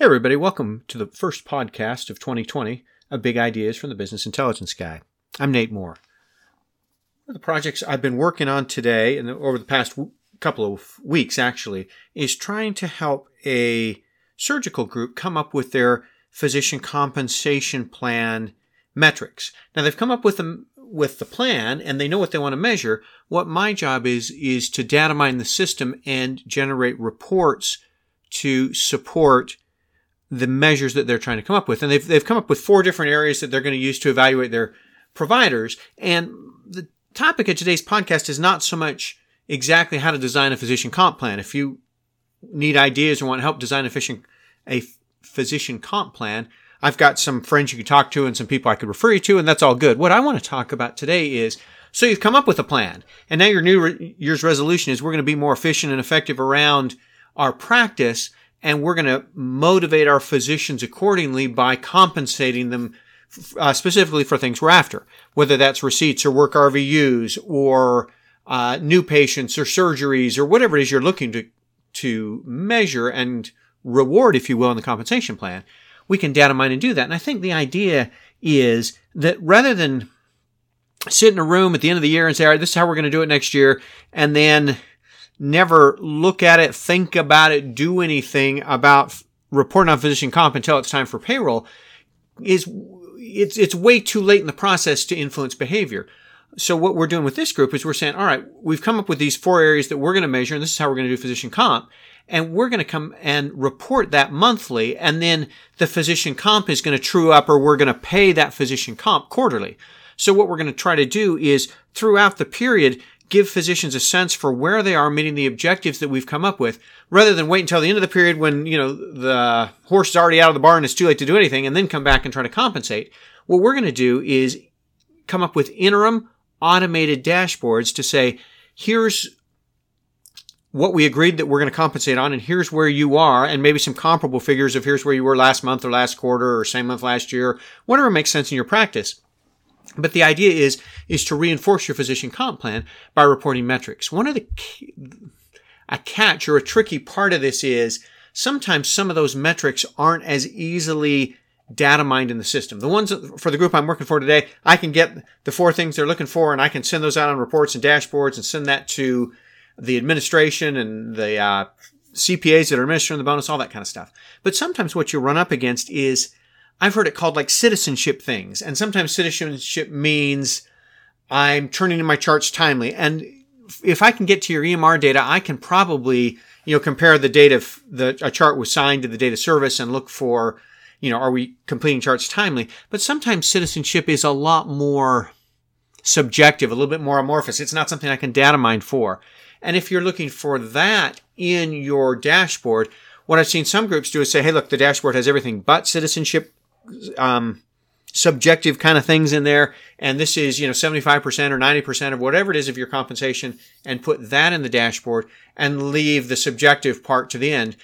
Hey, everybody, welcome to the first podcast of 2020 of Big Ideas from the Business Intelligence Guy. I'm Nate Moore. One of the projects I've been working on today and over the past couple of weeks actually is trying to help a surgical group come up with their physician compensation plan metrics. Now they've come up with them with the plan and they know what they want to measure. What my job is is to data mine the system and generate reports to support the measures that they're trying to come up with. And they've, they've come up with four different areas that they're going to use to evaluate their providers. And the topic of today's podcast is not so much exactly how to design a physician comp plan. If you need ideas or want help design a physician, a physician comp plan, I've got some friends you can talk to and some people I could refer you to, and that's all good. What I want to talk about today is so you've come up with a plan, and now your new year's resolution is we're going to be more efficient and effective around our practice and we're going to motivate our physicians accordingly by compensating them uh, specifically for things we're after, whether that's receipts or work RVUs or uh, new patients or surgeries or whatever it is you're looking to to measure and reward, if you will, in the compensation plan. We can data mine and do that. And I think the idea is that rather than sit in a room at the end of the year and say, all right, this is how we're going to do it next year, and then never look at it, think about it, do anything about reporting on physician comp until it's time for payroll is it's it's way too late in the process to influence behavior. So what we're doing with this group is we're saying, all right, we've come up with these four areas that we're going to measure, and this is how we're going to do physician comp. And we're going to come and report that monthly, and then the physician comp is going to true up, or we're going to pay that physician comp quarterly. So what we're going to try to do is throughout the period, give physicians a sense for where they are meeting the objectives that we've come up with, rather than wait until the end of the period when, you know, the horse is already out of the barn and it's too late to do anything and then come back and try to compensate. What we're going to do is come up with interim automated dashboards to say, here's what we agreed that we're going to compensate on and here's where you are and maybe some comparable figures of here's where you were last month or last quarter or same month last year, whatever makes sense in your practice. But the idea is, is to reinforce your physician comp plan by reporting metrics. One of the, a catch or a tricky part of this is sometimes some of those metrics aren't as easily data mined in the system. The ones for the group I'm working for today, I can get the four things they're looking for and I can send those out on reports and dashboards and send that to the administration and the uh, CPAs that are administering the bonus, all that kind of stuff. But sometimes what you run up against is I've heard it called like citizenship things. And sometimes citizenship means I'm turning in my charts timely. And if I can get to your EMR data, I can probably, you know, compare the data, the, a chart was signed to the data service and look for, you know, are we completing charts timely? But sometimes citizenship is a lot more subjective, a little bit more amorphous. It's not something I can data mine for. And if you're looking for that in your dashboard, what I've seen some groups do is say, hey, look, the dashboard has everything but citizenship um, subjective kind of things in there. And this is, you know, 75% or 90% of whatever it is of your compensation and put that in the dashboard and leave the subjective part to the end.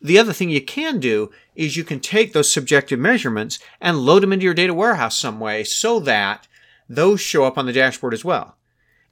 The other thing you can do is you can take those subjective measurements and load them into your data warehouse some way so that those show up on the dashboard as well.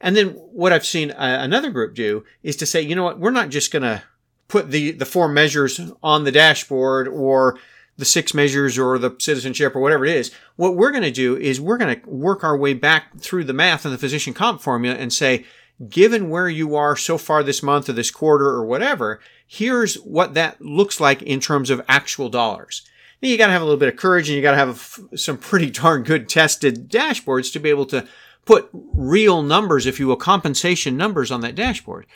And then what I've seen uh, another group do is to say, you know what, we're not just going to put the, the four measures on the dashboard or the six measures or the citizenship or whatever it is. What we're going to do is we're going to work our way back through the math and the physician comp formula and say, given where you are so far this month or this quarter or whatever, here's what that looks like in terms of actual dollars. Now you got to have a little bit of courage and you got to have some pretty darn good tested dashboards to be able to put real numbers, if you will, compensation numbers on that dashboard.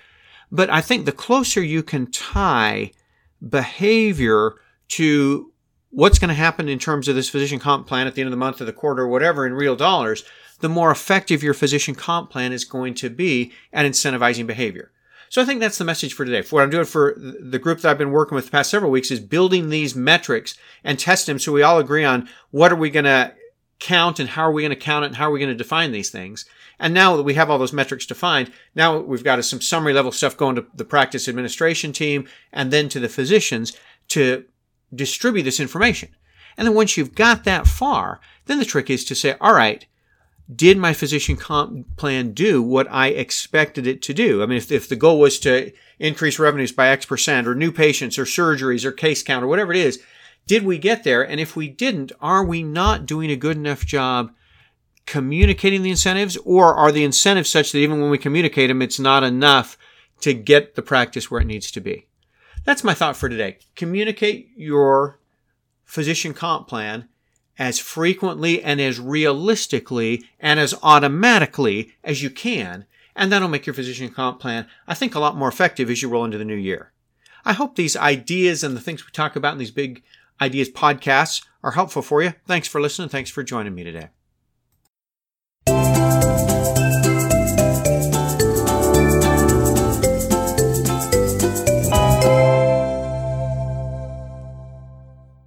But I think the closer you can tie behavior to what's going to happen in terms of this physician comp plan at the end of the month or the quarter or whatever in real dollars, the more effective your physician comp plan is going to be at incentivizing behavior. So I think that's the message for today. For what I'm doing for the group that I've been working with the past several weeks is building these metrics and test them so we all agree on what are we going to count and how are we going to count it and how are we going to define these things. And now that we have all those metrics defined, now we've got some summary level stuff going to the practice administration team and then to the physicians to distribute this information. And then once you've got that far, then the trick is to say, all right, did my physician comp plan do what I expected it to do? I mean, if, if the goal was to increase revenues by X percent or new patients or surgeries or case count or whatever it is, Did we get there? And if we didn't, are we not doing a good enough job communicating the incentives, or are the incentives such that even when we communicate them, it's not enough to get the practice where it needs to be? That's my thought for today. Communicate your physician comp plan as frequently and as realistically and as automatically as you can, and that'll make your physician comp plan, I think, a lot more effective as you roll into the new year. I hope these ideas and the things we talk about in these big ideas podcasts are helpful for you. Thanks for listening. Thanks for joining me today.